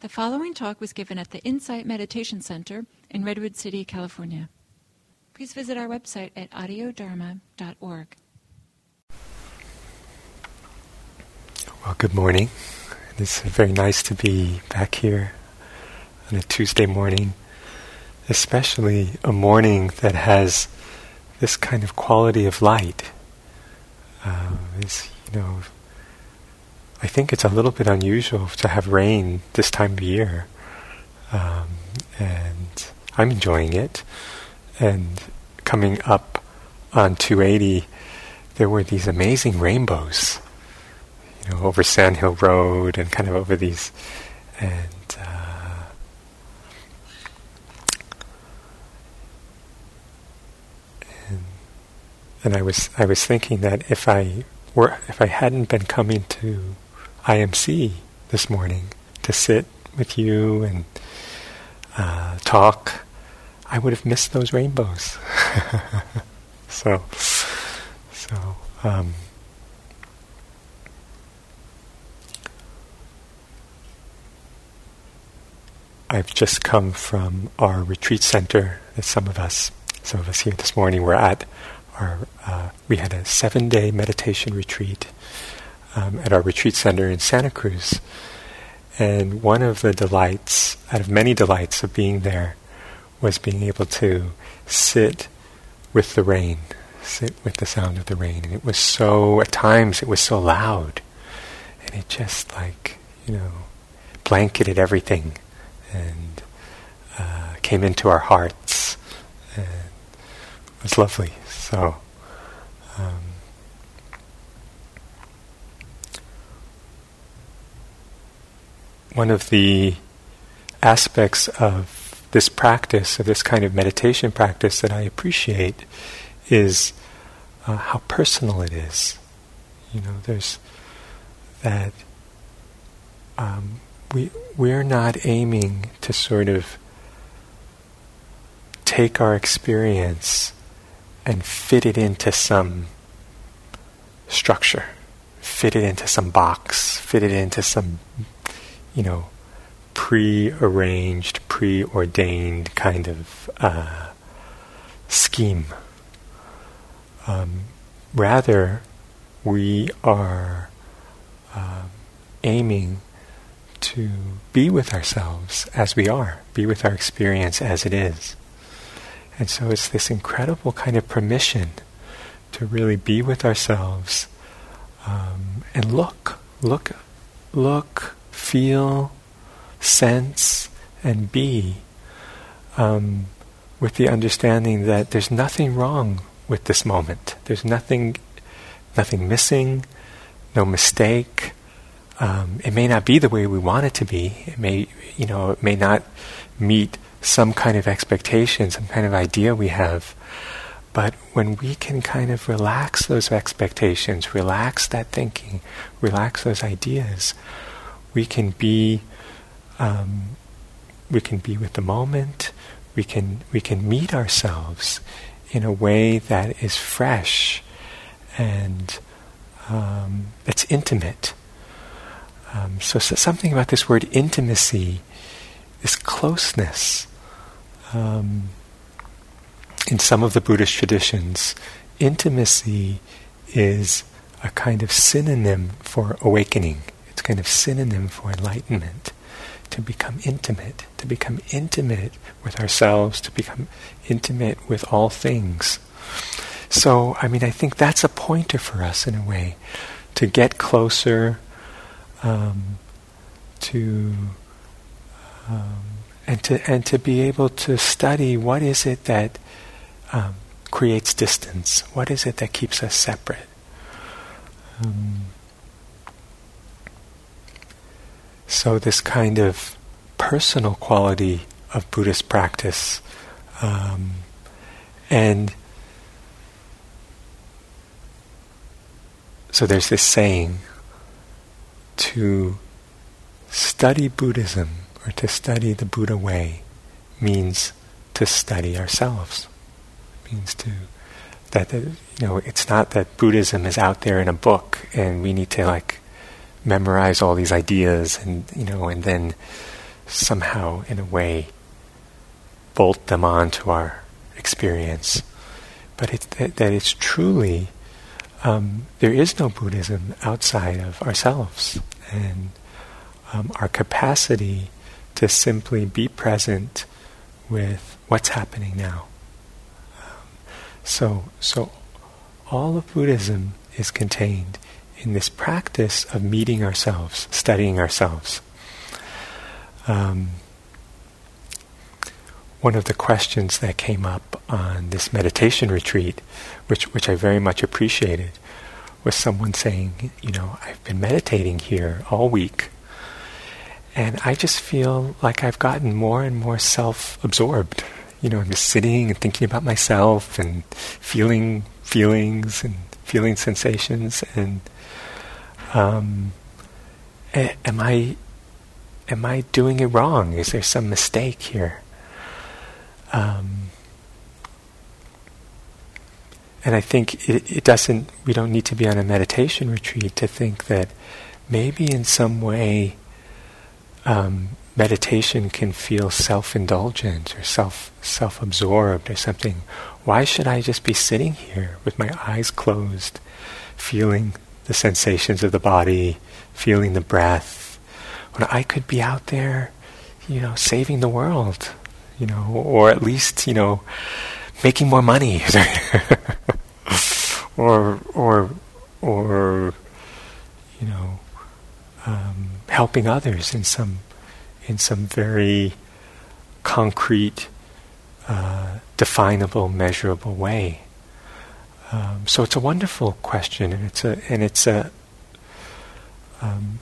The following talk was given at the Insight Meditation Center in Redwood City, California. Please visit our website at audiodharma.org. Well, good morning. It's very nice to be back here on a Tuesday morning, especially a morning that has this kind of quality of light. Uh, this, you know, I think it's a little bit unusual to have rain this time of year, um, and I'm enjoying it. And coming up on 280, there were these amazing rainbows, you know, over Sand Hill Road and kind of over these, and uh, and, and I was I was thinking that if I were if I hadn't been coming to IMC this morning to sit with you and uh, talk, I would have missed those rainbows. so, so um, I've just come from our retreat center. That some of us, some of us here this morning, were at our. Uh, we had a seven-day meditation retreat um, at our retreat center in Santa Cruz. And one of the delights, out of many delights of being there, was being able to sit with the rain, sit with the sound of the rain. And it was so, at times, it was so loud. And it just like, you know, blanketed everything and uh, came into our hearts. And it was lovely. So, um, one of the aspects of this practice, of this kind of meditation practice that I appreciate, is uh, how personal it is. You know, there's that um, we we're not aiming to sort of take our experience and fit it into some structure, fit it into some box, fit it into some you know, pre-arranged, pre-ordained kind of uh, scheme. Um, rather, we are uh, aiming to be with ourselves as we are, be with our experience as it is. And so it's this incredible kind of permission to really be with ourselves um, and look, look, look feel, sense, and be um, with the understanding that there's nothing wrong with this moment. There's nothing, nothing missing, no mistake. Um, it may not be the way we want it to be. It may, you know, it may not meet some kind of expectation, some kind of idea we have. But when we can kind of relax those expectations, relax that thinking, relax those ideas, we can be um, we can be with the moment. We can we can meet ourselves in a way that is fresh and um, that's intimate. Um, so, so, something about this word intimacy, this closeness. Um, in some of the Buddhist traditions, intimacy is a kind of synonym for awakening kind of synonym for enlightenment. To become intimate, to become intimate with ourselves, to become intimate with all things. So, I mean, I think that's a pointer for us in a way to get closer, um, to um, and to and to be able to study what is it that um, creates distance, what is it that keeps us separate. Um, So, this kind of personal quality of Buddhist practice, um, and so there's this saying to study Buddhism or to study the Buddha way means to study ourselves. Means to that you know it's not that Buddhism is out there in a book and we need to like memorize all these ideas and you know and then somehow, in a way, bolt them onto our experience, but it's, that, that it's truly um, there is no Buddhism outside of ourselves, and um, our capacity to simply be present with what's happening now. Um, so, so all of Buddhism is contained in this practice of meeting ourselves, studying ourselves. Um, one of the questions that came up on this meditation retreat, which which I very much appreciated, was someone saying, you know, I've been meditating here all week, and I just feel like I've gotten more and more self-absorbed. You know, I'm just sitting and thinking about myself and feeling feelings and feeling sensations, and um, am I am I doing it wrong? Is there some mistake here? Um, and I think it, it doesn't, we don't need to be on a meditation retreat to think that maybe in some way um, meditation can feel self-indulgent or self self-absorbed or something. Why should I just be sitting here with my eyes closed, feeling the sensations of the body, feeling the breath, when I could be out there, you know, saving the world, you know, or at least, you know, making more money, or or or you know, um, helping others in some in some very concrete, uh, definable, measurable way. Um, so it's a wonderful question, and it's a and it's a um,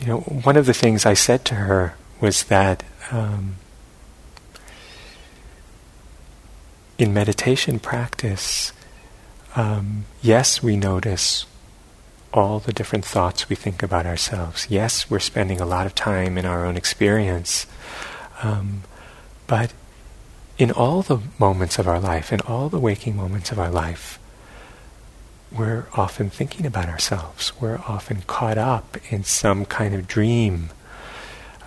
you know, one of the things I said to her was that um, in meditation practice, um, yes, we notice all the different thoughts we think about ourselves. Yes, we're spending a lot of time in our own experience. Um, but in all the moments of our life, in all the waking moments of our life, we're often thinking about ourselves. We're often caught up in some kind of dream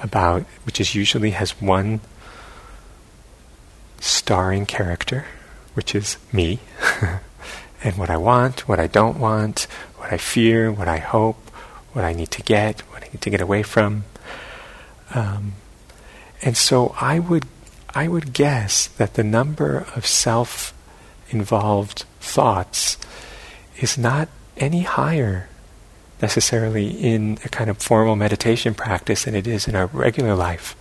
about, which is usually has one starring character, which is me, and what I want, what I don't want, what I fear, what I hope, what I need to get, what I need to get away from. Um, and so I would, I would guess that the number of self-involved thoughts is not any higher necessarily in a kind of formal meditation practice than it is in our regular life.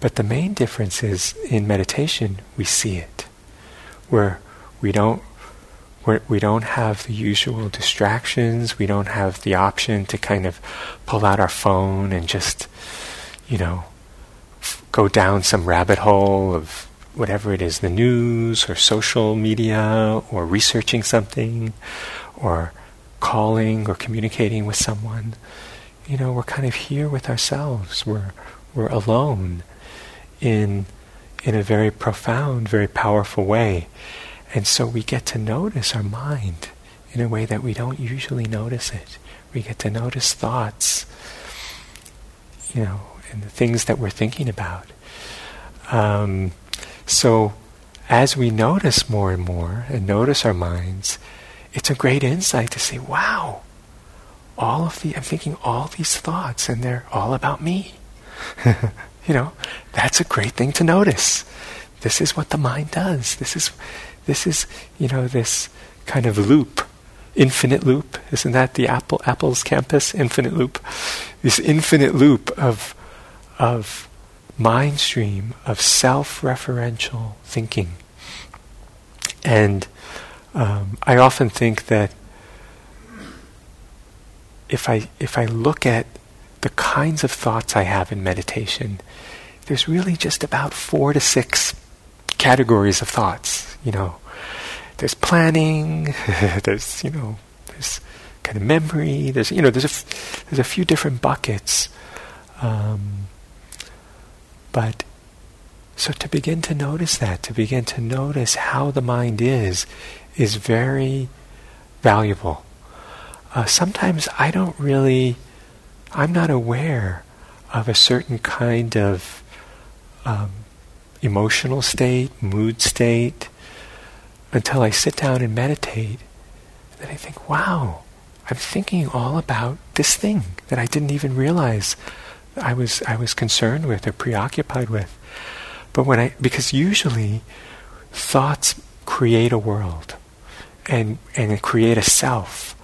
But the main difference is in meditation we see it, where we don't we do not have the usual distractions. We don't have the option to kind of pull out our phone and just, you know, go down some rabbit hole of whatever it is, the news or social media or researching something or calling or communicating with someone. You know, we're kind of here with ourselves. We're we're alone in in a very profound, very powerful way. And so we get to notice our mind in a way that we don't usually notice it. We get to notice thoughts, you know, and the things that we're thinking about. Um, so, as we notice more and more and notice our minds, it's a great insight to say, wow, all of the, I'm thinking all these thoughts and they're all about me. you know, that's a great thing to notice. This is what the mind does. This is, this is, you know, this kind of loop, infinite loop. Isn't that the Apple Apple's campus infinite loop? This infinite loop of of mind stream of self-referential thinking. And um, I often think that if I if I look at the kinds of thoughts I have in meditation, there's really just about four to six categories of thoughts. You know, there's planning. there's you know there's kind of memory. There's you know there's a f- there's a few different buckets. Um, but so to begin to notice that, to begin to notice how the mind is, is very valuable. Uh, sometimes I don't really I'm not aware of a certain kind of um, emotional state, mood state, until I sit down and meditate. And then I think, wow, I'm thinking all about this thing that I didn't even realize I was I was concerned with or preoccupied with. But when I because usually thoughts create a world and and create a self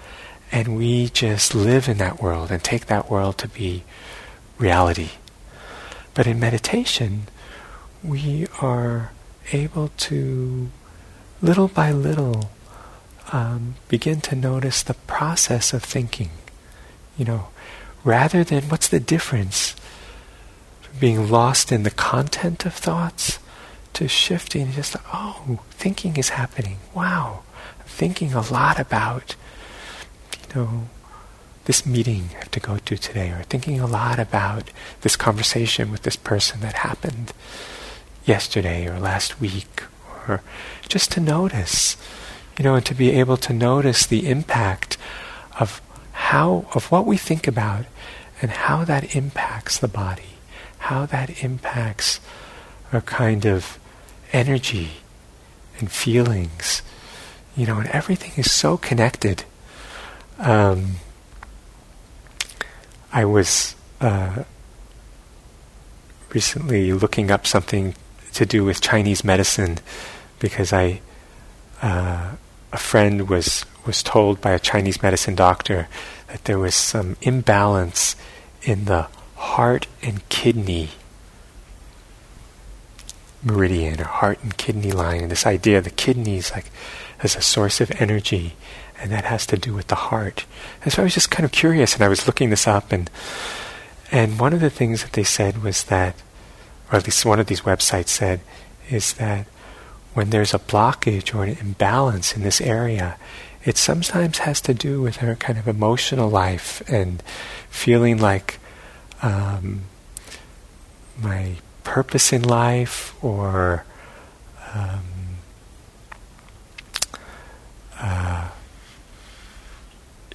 and we just live in that world and take that world to be reality. But in meditation, we are able to, little by little, um, begin to notice the process of thinking. You know, rather than what's the difference from being lost in the content of thoughts to shifting just, oh, thinking is happening. Wow, I'm thinking a lot about, you know, this meeting I have to go to today, or thinking a lot about this conversation with this person that happened yesterday or last week, or just to notice, you know, and to be able to notice the impact of how, of what we think about and how that impacts the body, how that impacts our kind of energy and feelings, you know, and everything is so connected. Um, I was uh, recently looking up something to do with Chinese medicine because I uh, a friend was was told by a Chinese medicine doctor that there was some imbalance in the heart and kidney meridian or heart and kidney line and this idea of the kidneys like as a source of energy and that has to do with the heart. And so I was just kind of curious and I was looking this up and and one of the things that they said was that or at least one of these websites said, is that when there's a blockage or an imbalance in this area, it sometimes has to do with her kind of emotional life and feeling like um, my purpose in life or um, uh,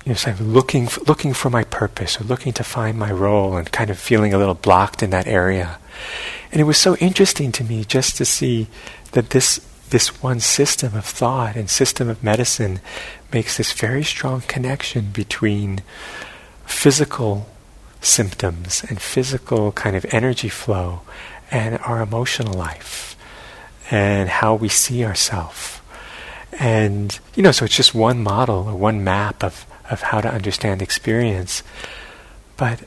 you know, sort of looking looking for my purpose or looking to find my role and kind of feeling a little blocked in that area. And it was so interesting to me just to see that this this one system of thought and system of medicine makes this very strong connection between physical symptoms and physical kind of energy flow and our emotional life and how we see ourselves. And, you know, so it's just one model or one map of, of how to understand experience. But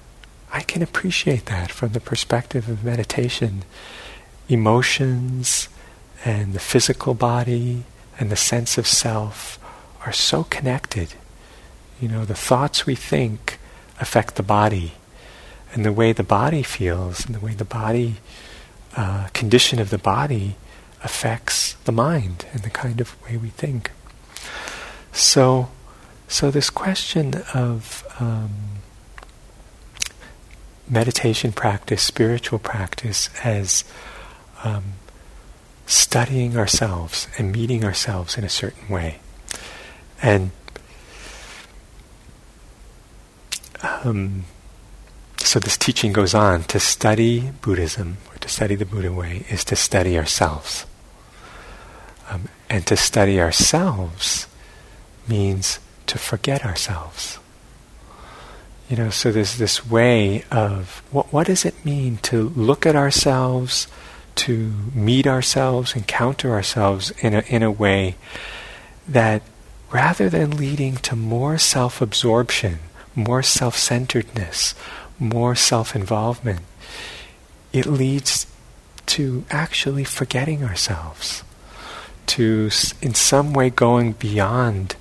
I can appreciate that from the perspective of meditation. Emotions and the physical body and the sense of self are so connected. You know, the thoughts we think affect the body, and the way the body feels and the way the body, uh, condition of the body, affects the mind and the kind of way we think. So, so this question of um, meditation practice, spiritual practice, as um, studying ourselves and meeting ourselves in a certain way. And um, so this teaching goes on to study Buddhism, or to study the Buddha way, is to study ourselves. Um, and to study ourselves means to forget ourselves. You know, so there's this way of what, what does it mean to look at ourselves, to meet ourselves, encounter ourselves in a, in a way that rather than leading to more self absorption, more self centeredness, more self involvement, it leads to actually forgetting ourselves, to in some way going beyond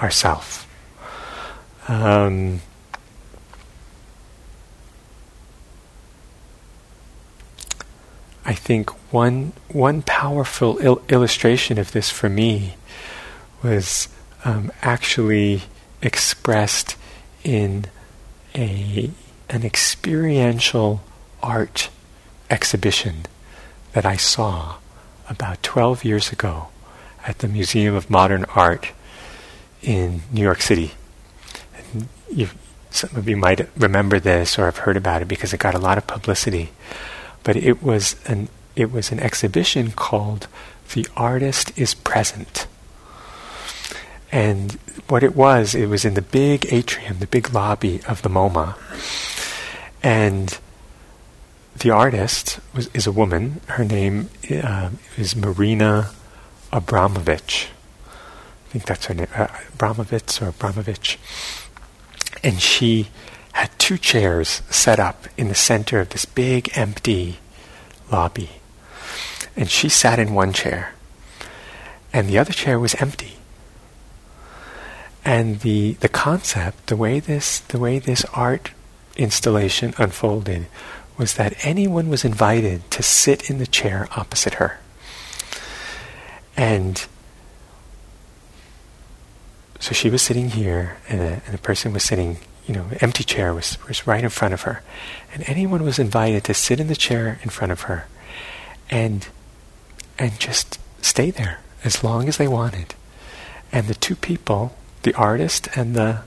ourself. Um, I think one one powerful il- illustration of this for me was um, actually expressed in a an experiential art exhibition that I saw about 12 years ago at the Museum of Modern Art in New York City. some of you might remember this or have heard about it because it got a lot of publicity. But it was an it was an exhibition called "The Artist Is Present," and what it was, it was in the big atrium, the big lobby of the MoMA, and the artist was, is a woman. Her name uh, is Marina Abramovich. I think that's her name, uh, Abramovich or Abramovich. And she had two chairs set up in the center of this big empty lobby. And she sat in one chair, and the other chair was empty. And the, the concept, the way this the way this art installation unfolded was that anyone was invited to sit in the chair opposite her. And so she was sitting here, and a, and a person was sitting, you know, empty chair was, was right in front of her. And anyone was invited to sit in the chair in front of her and, and just stay there as long as they wanted. And the two people, the artist and the,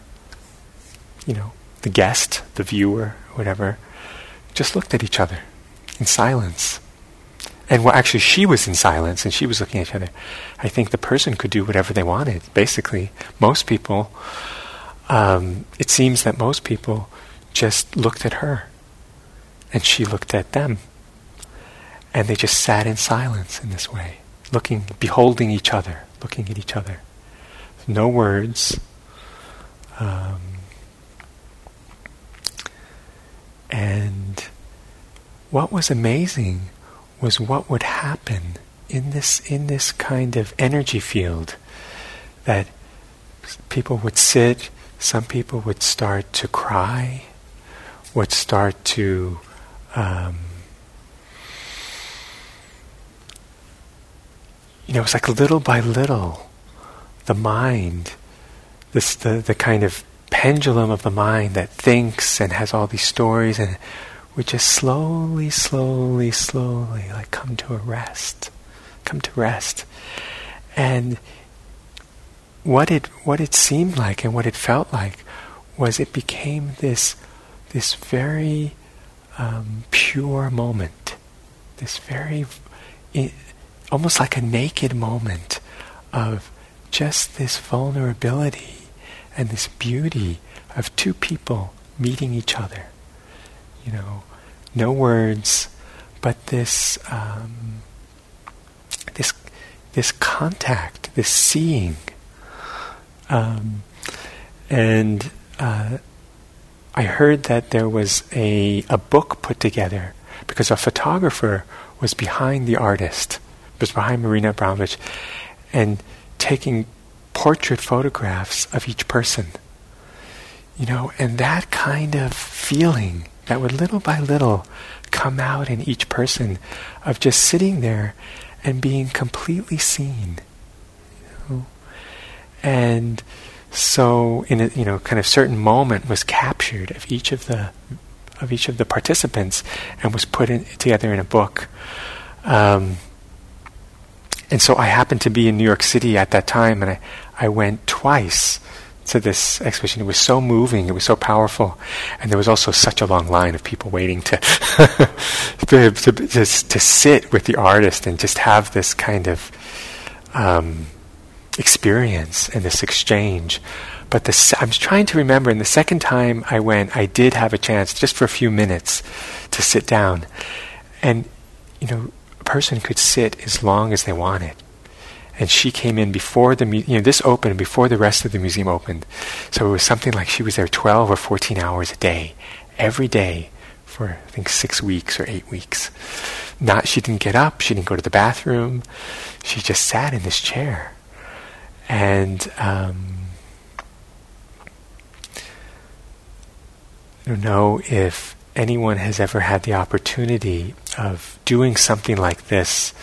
you know, the guest, the viewer, whatever, just looked at each other in silence. And well, actually, she was in silence and she was looking at each other. I think the person could do whatever they wanted. Basically, most people, um, it seems that most people just looked at her and she looked at them. And they just sat in silence in this way, looking, beholding each other, looking at each other. No words. Um, and what was amazing was what would happen in this in this kind of energy field that people would sit, some people would start to cry, would start to um, you know, it's like little by little, the mind, this the, the kind of pendulum of the mind that thinks and has all these stories and would just slowly, slowly, slowly like come to a rest. Come to rest. And what it what it seemed like and what it felt like was it became this this very um, pure moment, this very almost like a naked moment of just this vulnerability and this beauty of two people meeting each other. You know, no words, but this um, this this contact, this seeing, um, and uh, I heard that there was a a book put together because a photographer was behind the artist, was behind Marina Abramovich, and taking portrait photographs of each person. You know, and that kind of feeling that would little by little come out in each person of just sitting there and being completely seen. You know? And so in a you know kind of certain moment was captured of each of the of each of the participants and was put in, together in a book. Um, and so I happened to be in New York City at that time, and I, I went twice to this exhibition. It was so moving, it was so powerful, and there was also such a long line of people waiting to to, to, to, to, sit with the artist and just have this kind of um, experience and this exchange. But I'm trying to remember, and the second time I went, I did have a chance, just for a few minutes, to sit down, and you know, person could sit as long as they wanted. And she came in before the you know this opened before the rest of the museum opened. So it was something like she was there 12 or 14 hours a day every day for i think 6 weeks or 8 weeks. Not she didn't get up she didn't go to the bathroom. She just sat in this chair. And um, I don't know if anyone has ever had the opportunity of doing something like this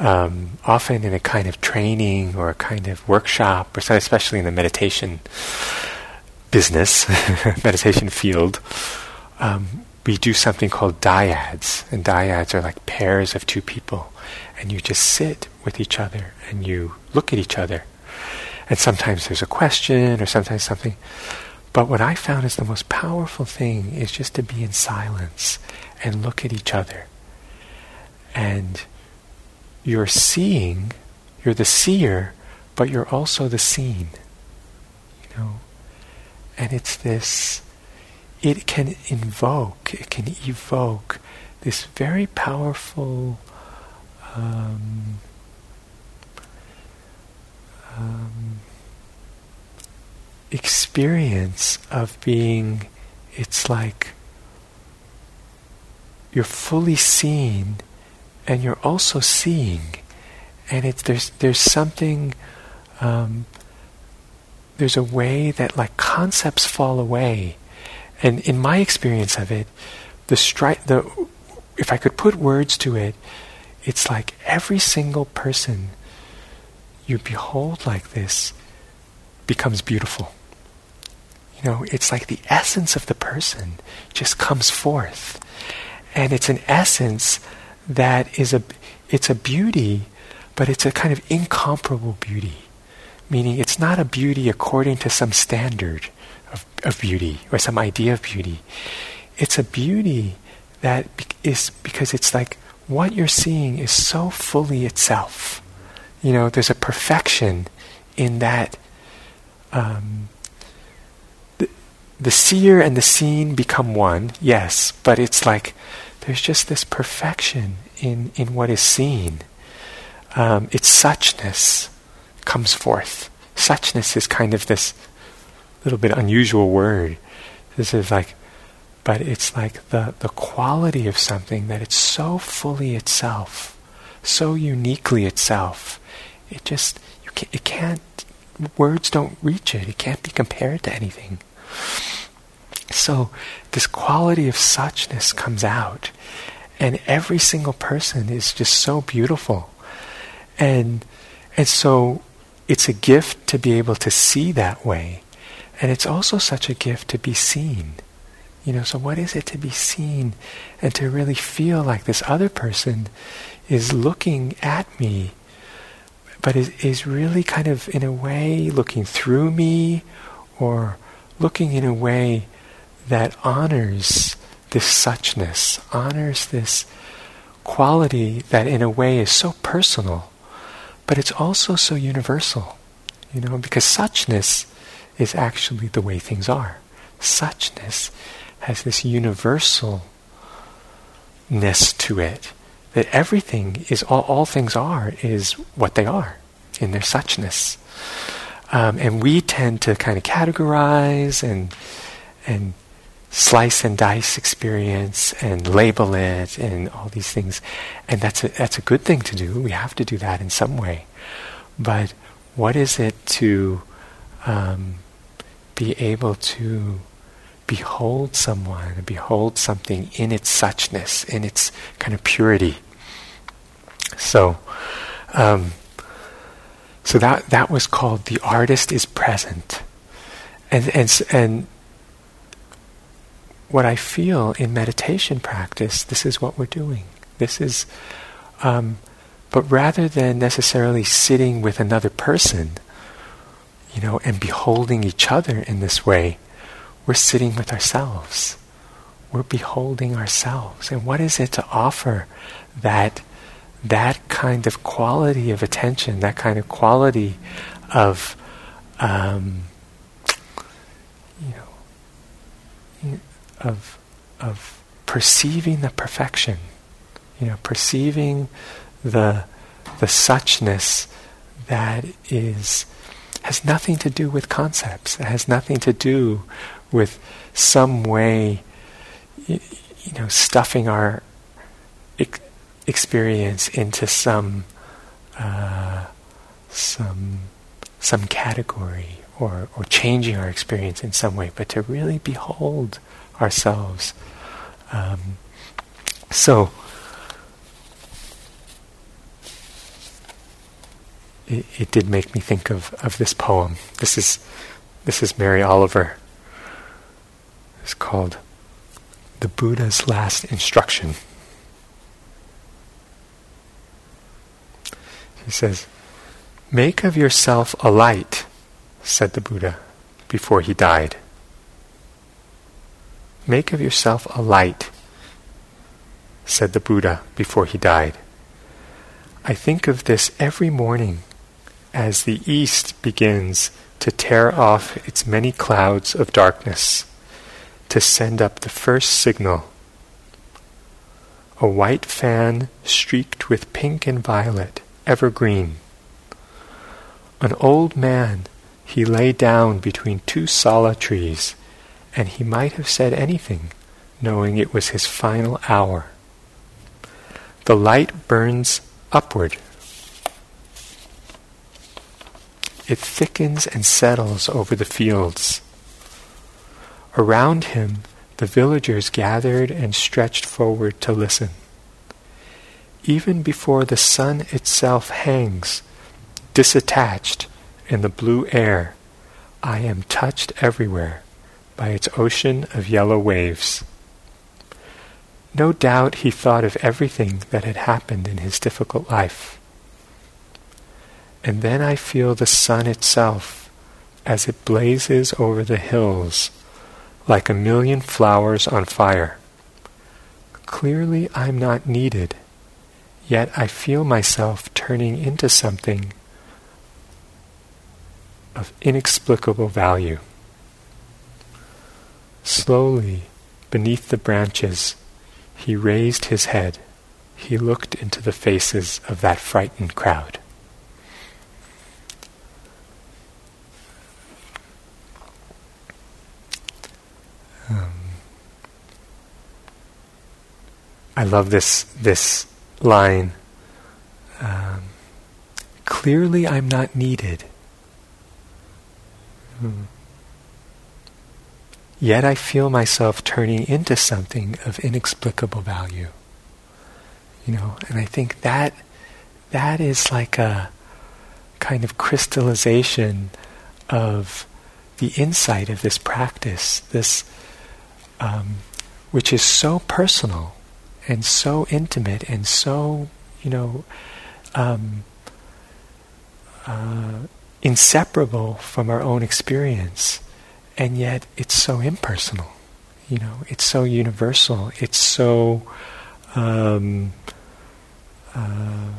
um, often in a kind of training or a kind of workshop, or especially in the meditation business, meditation field, um, we do something called dyads, and dyads are like pairs of two people, and you just sit with each other and you look at each other, and sometimes there's a question or sometimes something, But what I found is the most powerful thing is just to be in silence and look at each other. And you're seeing, you're the seer, but you're also the seen. You know? And it's this, it can invoke, it can evoke this very powerful um, um, experience of being, it's like you're fully seen and you're also seeing. And it's, there's, there's something, um, there's a way that like concepts fall away. And in my experience of it, the stri- the, if I could put words to it, it's like every single person you behold like this becomes beautiful. You know, it's like the essence of the person just comes forth. And it's an essence that is a it's a beauty, but it's a kind of incomparable beauty. Meaning it's not a beauty according to some standard of, of beauty or some idea of beauty. It's a beauty that is because it's like what you're seeing is so fully itself. You know, there's a perfection in that um, the seer and the seen become one, yes, but it's like there's just this perfection in, in what is seen. Um, its suchness comes forth. Suchness is kind of this little bit unusual word. This is like, but it's like the, the quality of something that it's so fully itself, so uniquely itself. It just, you can, it can't, words don't reach it. It can't be compared to anything. So this quality of suchness comes out, and every single person is just so beautiful, and and so it's a gift to be able to see that way, and it's also such a gift to be seen. You know, so what is it to be seen and to really feel like this other person is looking at me, but is, is really kind of in a way looking through me or looking in a way that honors this suchness, honors this quality that in a way is so personal, but it's also so universal, you know, because suchness is actually the way things are. Suchness has this universalness to it, that everything is, all, all things are, is what they are in their suchness. Um, and we tend to kind of categorize and and slice and dice experience and label it and all these things, and that's a, that's a good thing to do. We have to do that in some way, but what is it to um, be able to behold someone, and behold something in its suchness, in its kind of purity? So. Um, so that that was called the artist is present, and and and what I feel in meditation practice, this is what we're doing. This is, um, but rather than necessarily sitting with another person, you know, and beholding each other in this way, we're sitting with ourselves. We're beholding ourselves, and what is it to offer that? That kind of quality of attention, that kind of quality of, um, you know, of of perceiving the perfection, you know, perceiving the the suchness that is has nothing to do with concepts. It has nothing to do with some way, you, know, stuffing our experience into some uh, some some category or or changing our experience in some way, but to really behold ourselves. Um, so. It, it did make me think of, of this poem. This is this is Mary Oliver. It's called The Buddha's Last Instruction. He says, Make of yourself a light, said the Buddha before he died. make of yourself a light, said the Buddha before he died. I think of this every morning as the east begins to tear off its many clouds of darkness, to send up the first signal. A white fan streaked with pink and violet, evergreen. An old man, he lay down between two sala trees, and he might have said anything, knowing it was his final hour. The light burns upward It thickens and settles over the fields. Around him, the villagers gathered and stretched forward to listen. Even before the sun itself hangs, disattached in the blue air, I am touched everywhere by its ocean of yellow waves. No doubt he thought of everything that had happened in his difficult life. And then I feel the sun itself as it blazes over the hills like a million flowers on fire. Clearly, I'm not needed, yet I feel myself turning into something of inexplicable value. Slowly, beneath the branches, he raised his head. He looked into the faces of that frightened crowd. Um, I love this this line. Um, Clearly, I'm not needed. Hmm. Yet I feel myself turning into something of inexplicable value. You know, and I think that that is like a kind of crystallization of the insight of this practice, this um, which is so personal and so intimate and so, you know, um, uh, inseparable from our own experience, and yet it's so impersonal. You know, it's so universal. It's so um, uh,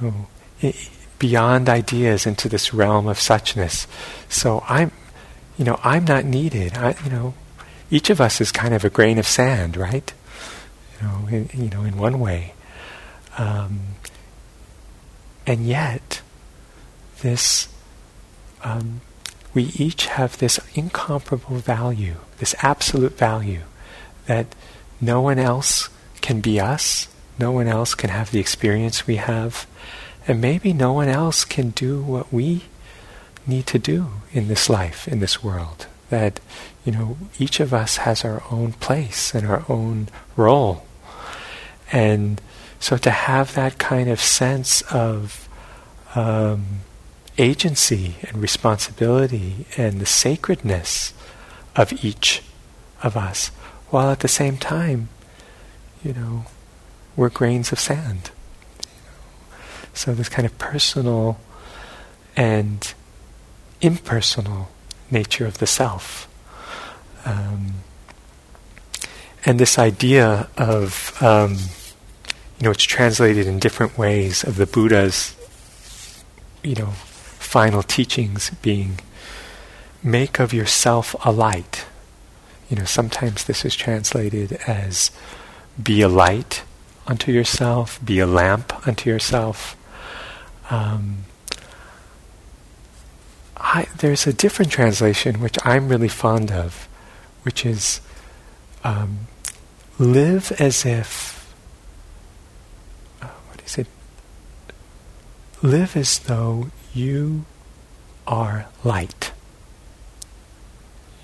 you know, it, beyond ideas into this realm of suchness. So I'm you know, I'm not needed. I, you know, each of us is kind of a grain of sand, right? You know, in, you know, in one way. Um, and yet, this, um, we each have this incomparable value, this absolute value, that no one else can be us, no one else can have the experience we have, and maybe no one else can do what we need to do in this life, in this world. That, you know, each of us has our own place and our own role. And so to have that kind of sense of um, agency and responsibility and the sacredness of each of us, while at the same time, you know, we're grains of sand. So this kind of personal and impersonal nature of the self. Um, and this idea of, um, you know, it's translated in different ways of the Buddha's, you know, final teachings being make of yourself a light. You know, sometimes this is translated as be a light unto yourself, be a lamp unto yourself. Um, I, there's a different translation which I'm really fond of, which is um, live as if, uh, what is it? Live as though you are light.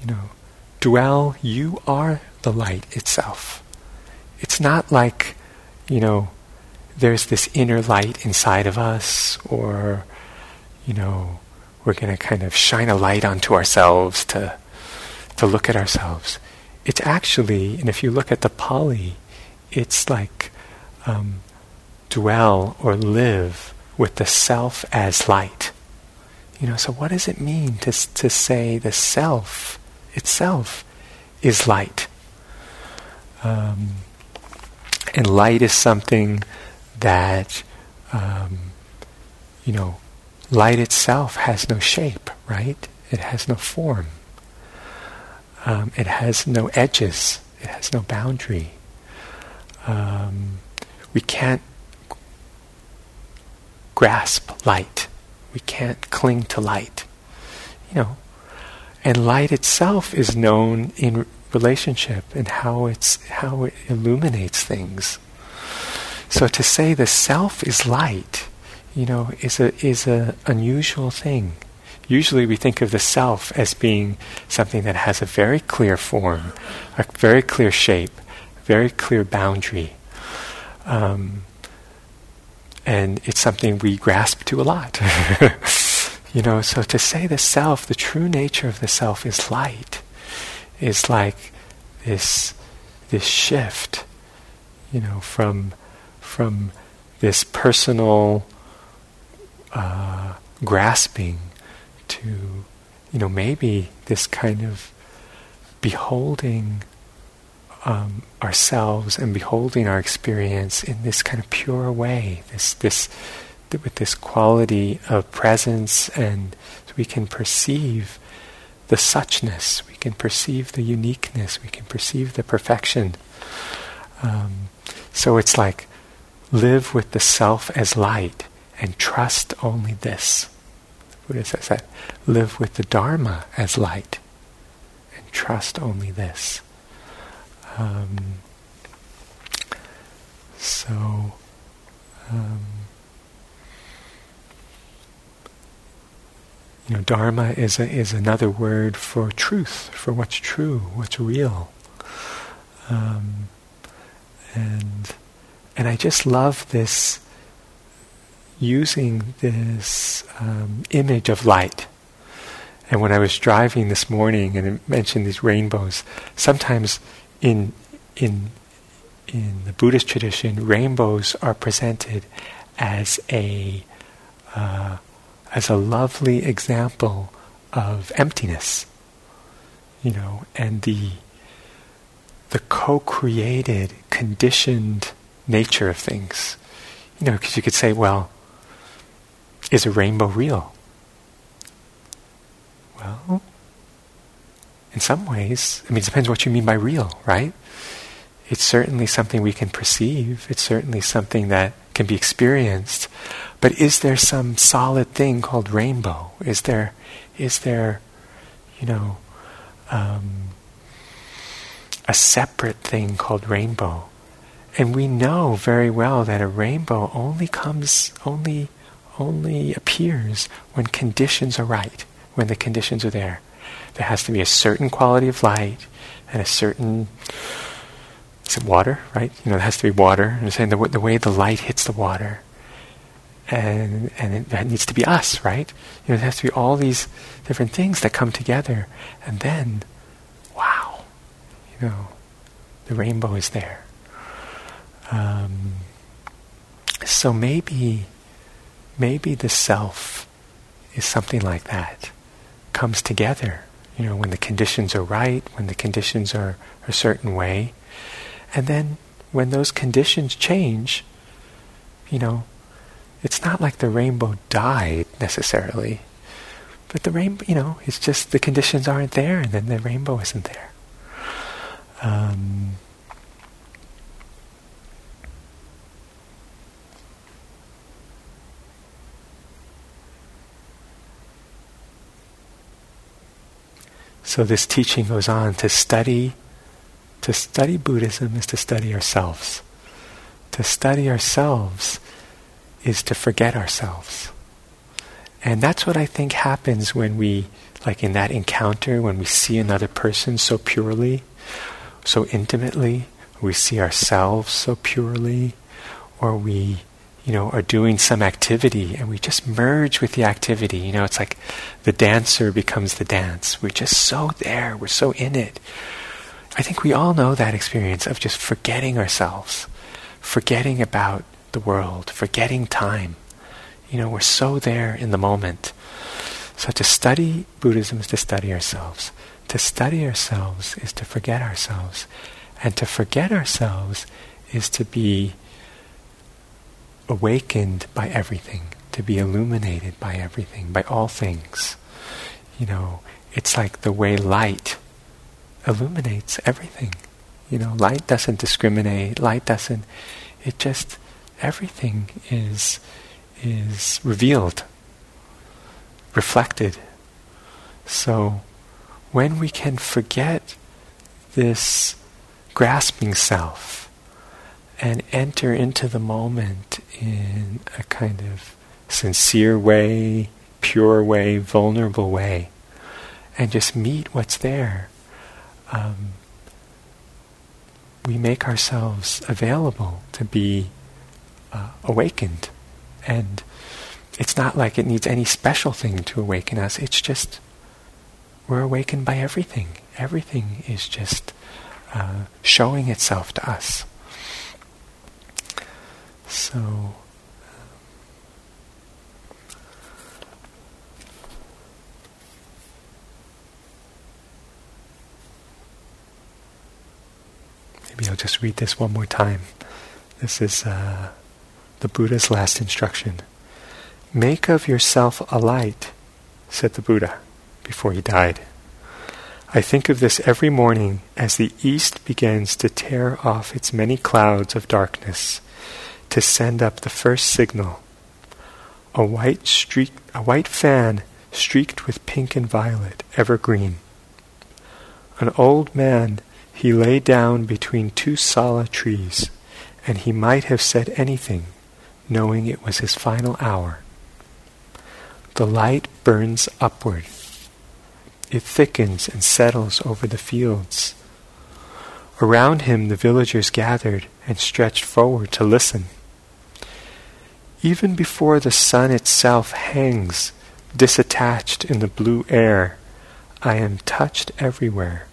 You know, dwell, you are the light itself. It's not like, you know, there's this inner light inside of us, or, you know, we're going to kind of shine a light onto ourselves to, to look at ourselves. It's actually, and if you look at the Pali, it's like um, dwell or live with the self as light. You know, so what does it mean to, to say the self itself is light. Um, and light is something that, um, you know, light itself has no shape, right? It has no form. Um, it has no edges. It has no boundary. Um, we can't grasp light. We can't cling to light. You know, and light itself is known in relationship and how it's how it illuminates things. So to say the self is light, you know, is a is a unusual thing. Usually we think of the self as being something that has a very clear form, a very clear shape, very clear boundary. Um, and it's something we grasp to a lot. you know, so to say the self, the true nature of the self is light, is like this this shift, you know, from from this personal uh, grasping to, you know, maybe this kind of beholding um, ourselves and beholding our experience in this kind of pure way, this this with this quality of presence, and we can perceive the suchness, we can perceive the uniqueness, we can perceive the perfection. Um, so it's like live with the self as light and trust only this. Buddha says that live with the Dharma as light and trust only this. Um, so, um, you know, dharma is a, is another word for truth, for what's true, what's real, um, and and I just love this using this um, image of light. And when I was driving this morning and it mentioned these rainbows, sometimes in in in the Buddhist tradition, rainbows are presented as a uh, as a lovely example of emptiness, you know, and the the co-created, conditioned nature of things. You know, because you could say, well, is a rainbow real? Well, in some ways, I mean, it depends what you mean by real, right? It's certainly something we can perceive. It's certainly something that can be experienced. But is there some solid thing called rainbow? Is there, is there, you know, um, a separate thing called rainbow? And we know very well that a rainbow only comes, only, only appears when conditions are right, when the conditions are there. There has to be a certain quality of light and a certain is it water, right? You know, it has to be water. And saying the, the way the light hits the water, and and it, it, needs to be us, right? You know, it has to be all these different things that come together, and then, wow, you know, the rainbow is there. Um, so maybe, maybe the self is something like that, comes together. You know, when the conditions are right, when the conditions are a certain way, and then when those conditions change, you know, it's not like the rainbow died necessarily, but the rainbow, you know, it's just the conditions aren't there, and then the rainbow isn't there. Um, So this teaching goes on to study. To study Buddhism is to study ourselves. To study ourselves is to forget ourselves. And that's what I think happens when we, like in that encounter, when we see another person so purely, so intimately, we see ourselves so purely, or we you know, are doing some activity and we just merge with the activity. You know, it's like the dancer becomes the dance. We're just so there, we're so in it. I think we all know that experience of just forgetting ourselves, forgetting about the world, forgetting time. You know, we're so there in the moment. So to study Buddhism is to study ourselves. to study ourselves is to forget ourselves. And to forget ourselves is to be awakened by everything, to be illuminated by everything, by all things. You know, it's like the way light illuminates everything. You know, light doesn't discriminate, light doesn't, it just, everything is, is revealed, reflected. So, when we can forget this grasping self and enter into the moment in a kind of sincere way, pure way, vulnerable way, and just meet what's there, um, we make ourselves available to be uh, awakened. And it's not like it needs any special thing to awaken us, it's just we're awakened by everything. Everything is just uh, showing itself to us. So, maybe I'll just read this one more time. This is uh, the Buddha's last instruction. Make of yourself a light, said the Buddha before he died. I think of this every morning as the east begins to tear off its many clouds of darkness to send up the first signal. A white streak, a white fan streaked with pink and violet, evergreen. An old man, he lay down between two sala trees, and he might have said anything, knowing it was his final hour. The light burns upward it thickens and settles over the fields. Around him the villagers gathered and stretched forward to listen. Even before the sun itself hangs disattached in the blue air, I am touched everywhere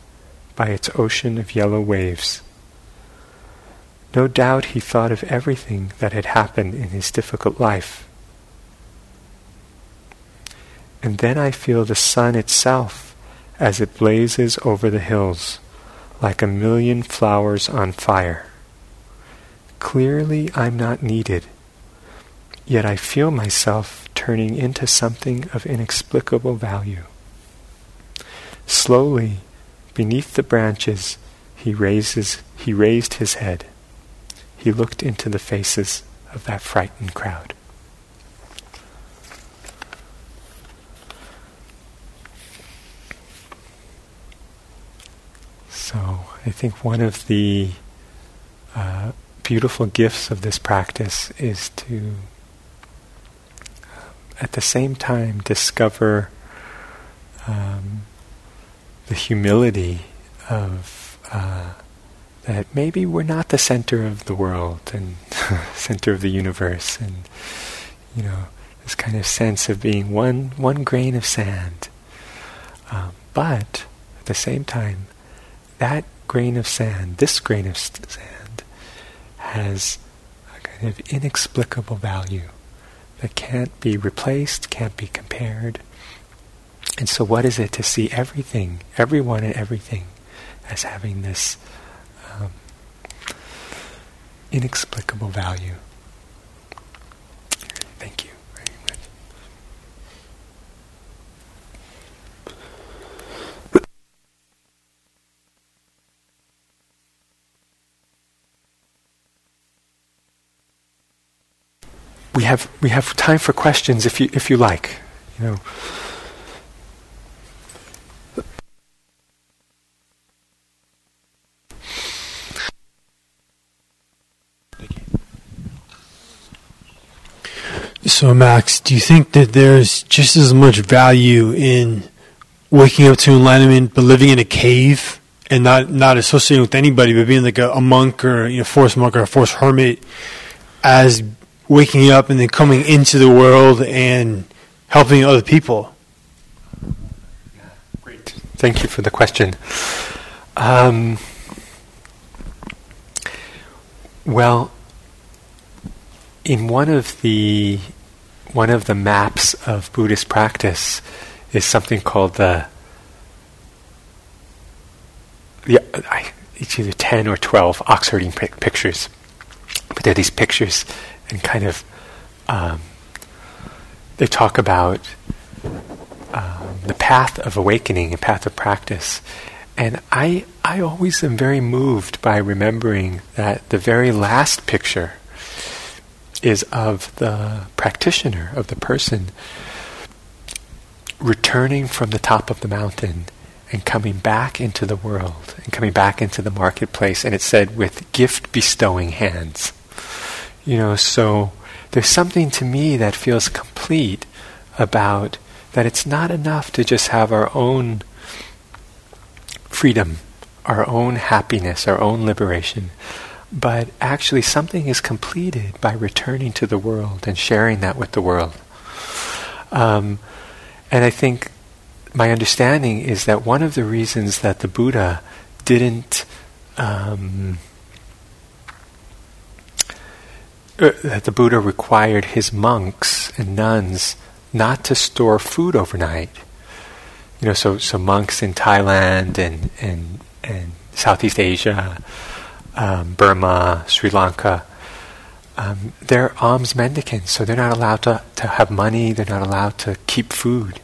by its ocean of yellow waves. No doubt he thought of everything that had happened in his difficult life. And then I feel the sun itself as it blazes over the hills like a million flowers on fire. Clearly, I'm not needed, yet I feel myself turning into something of inexplicable value. Slowly, beneath the branches, he raises he raised his head. He looked into the faces of that frightened crowd. So I think one of the uh, beautiful gifts of this practice is to, at the same time, discover um, the humility of uh, that maybe we're not the center of the world and center of the universe, and you know this kind of sense of being one one grain of sand, um, but at the same time that grain of sand, this grain of sand, has a kind of inexplicable value that can't be replaced, can't be compared. And so, what is it to see everything, everyone and everything, as having this um, inexplicable value? Thank you. We have we have time for questions if you if you like. You know. So, Max, do you think that there's just as much value in waking up to enlightenment, but living in a cave and not not associating with anybody, but being like a, a monk or you know, forest monk or a forest hermit, as waking up and then coming into the world and helping other people? Great. Thank you for the question. Um, well, in one of the one of the maps of Buddhist practice is something called the I, it's either 10 or 12 ox herding pictures. But they're these pictures and kind of, um, they talk about um, the path of awakening, a path of practice. And I, I always am very moved by remembering that the very last picture is of the practitioner, of the person returning from the top of the mountain and coming back into the world and coming back into the marketplace. And it said, with gift bestowing hands. You know, so there's something to me that feels complete about that it's not enough to just have our own freedom, our own happiness, our own liberation, but actually something is completed by returning to the world and sharing that with the world. Um, and I think my understanding is that one of the reasons that the Buddha didn't um, uh, that the Buddha required his monks and nuns not to store food overnight. You know, so so monks in Thailand and and and Southeast Asia, um, Burma, Sri Lanka, um, they're alms mendicants, so they're not allowed to, to have money, they're not allowed to keep food.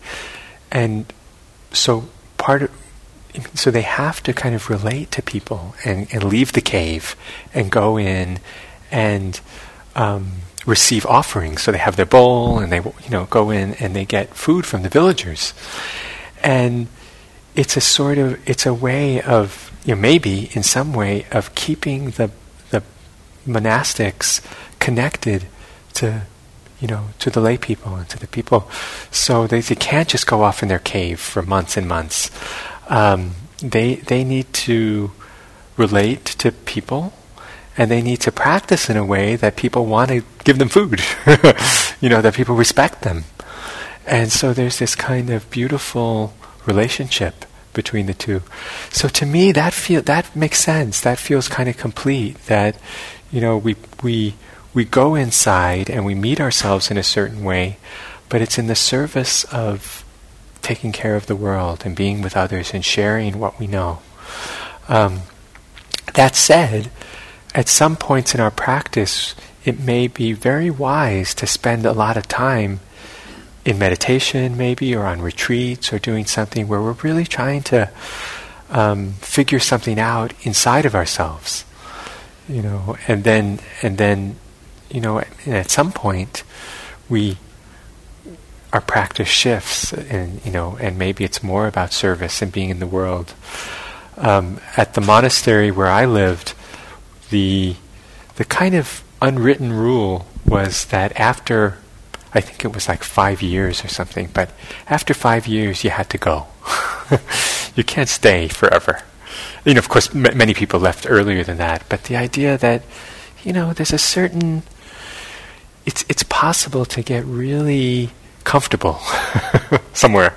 And so part of, so they have to kind of relate to people and, and leave the cave and go in and um, receive offerings. So they have their bowl and they you know go in and they get food from the villagers. And it's a sort of it's a way of you know, maybe in some way of keeping the the monastics connected to you know to the lay people and to the people so they, they can't just go off in their cave for months and months um, they they need to relate to people and they need to practice in a way that people want to give them food you know that people respect them. And so there's this kind of beautiful relationship between the two. So to me that feel that makes sense. That feels kind of complete that you know we we we go inside and we meet ourselves in a certain way, but it's in the service of taking care of the world and being with others and sharing what we know. Um, that said, at some points in our practice, it may be very wise to spend a lot of time in meditation, maybe, or on retreats, or doing something where we're really trying to um, figure something out inside of ourselves, you know, and then and then you know, at some point, we our practice shifts, and you know, and maybe it's more about service and being in the world. Um, at the monastery where I lived, the the kind of unwritten rule was that after I think it was like five years or something, but after five years you had to go. you can't stay forever. You know, of course, m- many people left earlier than that, but the idea that you know there's a certain it's it's possible to get really comfortable somewhere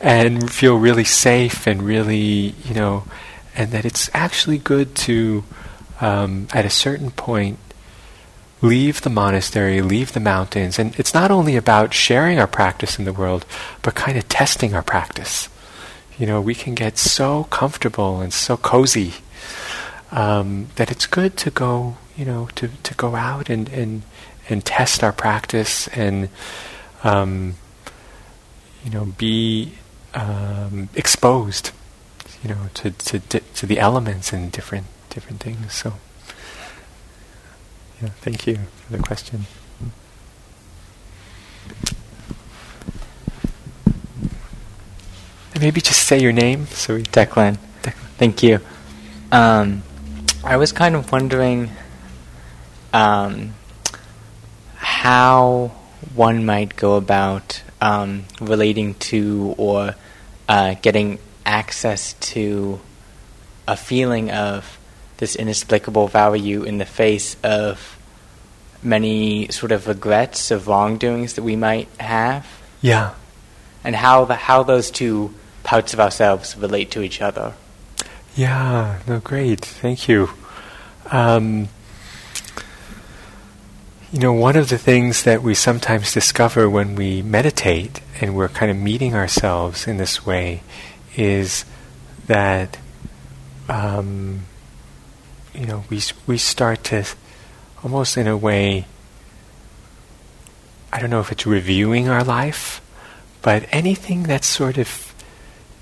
and feel really safe and really you know and that it's actually good to um, at a certain point leave the monastery leave the mountains. And it's not only about sharing our practice in the world but kind of testing our practice. You know we can get so comfortable and so cozy um, that it's good to go you know to, to go out and, and and test our practice and um, you know be um, exposed you know to, to to the elements and different different things so yeah thank you for the question. And maybe just say your name so Declan, Declan. thank you. Um, I was kind of wondering um, how one might go about um, relating to or uh, getting access to a feeling of this inexplicable value in the face of many sort of regrets of wrongdoings that we might have. Yeah. And how the, how those two parts of ourselves relate to each other. Yeah, no, great. Thank you. Um, you know, one of the things that we sometimes discover when we meditate and we're kind of meeting ourselves in this way is that um, you know, we we start to almost in a way. I don't know if it's reviewing our life, but anything that's sort of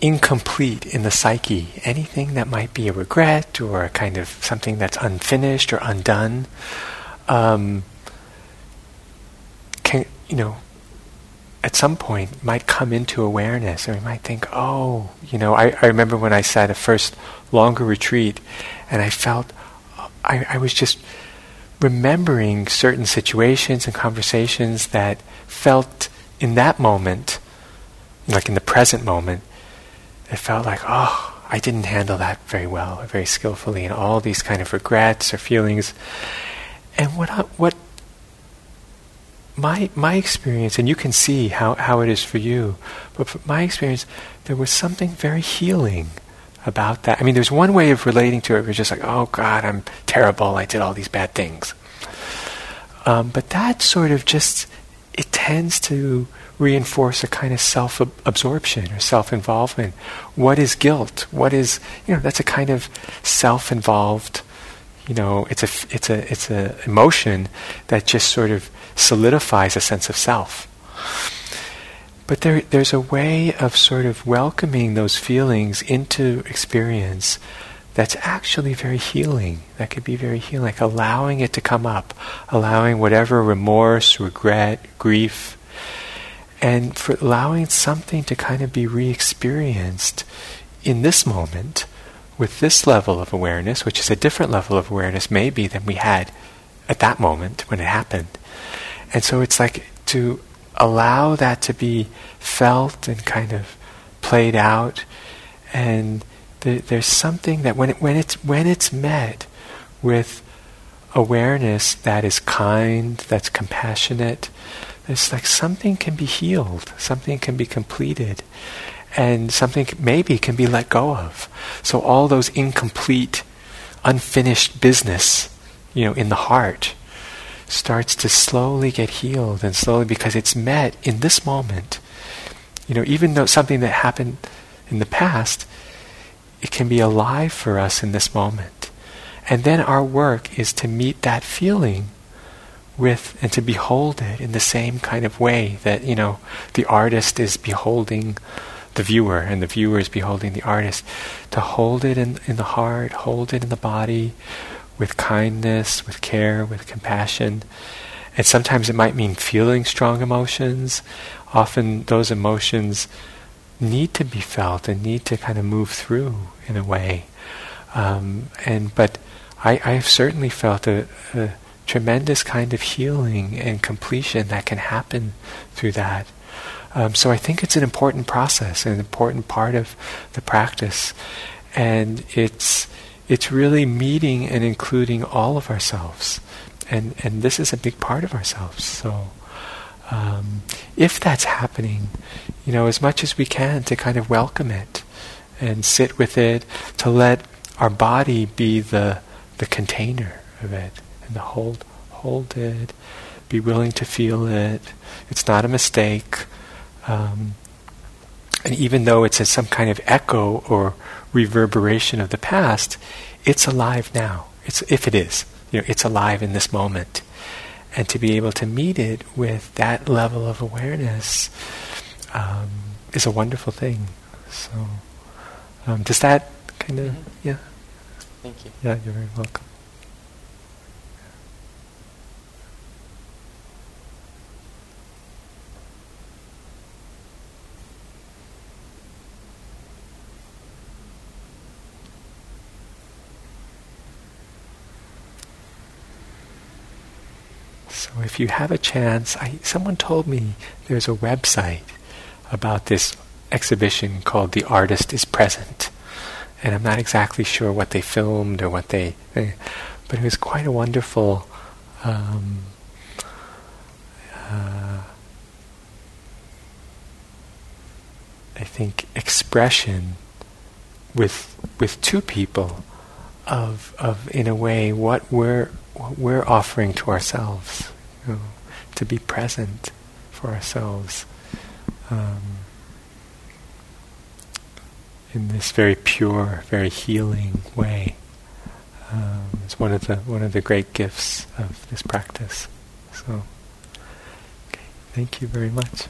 incomplete in the psyche, anything that might be a regret or a kind of something that's unfinished or undone, um, can you know at some point might come into awareness, and we might think, oh, you know, I, I remember when I sat a first longer retreat, and I felt I, I was just remembering certain situations and conversations that felt in that moment, like in the present moment, it felt like, oh, I didn't handle that very well, or very skillfully, and all these kind of regrets or feelings. And what I, what my my experience, and you can see how, how it is for you, but my experience, there was something very healing about that. I mean, there's one way of relating to it, where it's just like, oh God, I'm terrible, I did all these bad things. Um, but that sort of just, it tends to reinforce a kind of self absorption or self involvement. What is guilt? What is, you know, that's a kind of self involved, you know, it's a, it's a, it's a emotion that just sort of solidifies a sense of self. But there, there's a way of sort of welcoming those feelings into experience that's actually very healing. That could be very healing, like allowing it to come up, allowing whatever remorse, regret, grief, and for allowing something to kind of be re experienced in this moment with this level of awareness, which is a different level of awareness, maybe, than we had at that moment when it happened. And so it's like to allow that to be felt and kind of played out. And there's something that when it, when it's when it's met with awareness that is kind, that's compassionate, it's like something can be healed, something can be completed, and something maybe can be let go of. So all those incomplete, unfinished business, you know, in the heart starts to slowly get healed and slowly because it's met in this moment. You know, even though something that happened in the past, it can be alive for us in this moment. And then our work is to meet that feeling with and to behold it in the same kind of way that, you know, the artist is beholding the viewer and the viewer is beholding the artist. To hold it in, in the heart, hold it in the body, with kindness, with care, with compassion. And sometimes it might mean feeling strong emotions. Often those emotions need to be felt and need to kind of move through in a way. Um, and but I, have certainly felt a, a tremendous kind of healing and completion that can happen through that. Um, so I think it's an important process, an important part of the practice, and it's it's really meeting and including all of ourselves. And, and this is a big part of ourselves. So um, if that's happening, you know, as much as we can to kind of welcome it and sit with it, to let our body be the, the container of it and to hold, hold it, be willing to feel it. It's not a mistake. Um, and even though it's a, some kind of echo or reverberation of the past, it's alive now. It's if it is, you know, it's alive in this moment, and to be able to meet it with that level of awareness um, is a wonderful thing. So, um, does that kind of mm-hmm. yeah? Thank you. Yeah, you're very welcome. So if you have a chance, I, someone told me there's a website about this exhibition called The Artist is Present. And I'm not exactly sure what they filmed or what they, but it was quite a wonderful um, uh, I think expression with with two people of of in a way what we're what we're offering to ourselves you know, to be present for ourselves. Um, in this very pure, very healing way. Um, it's one of the one of the great gifts of this practice. So, okay, thank you very much.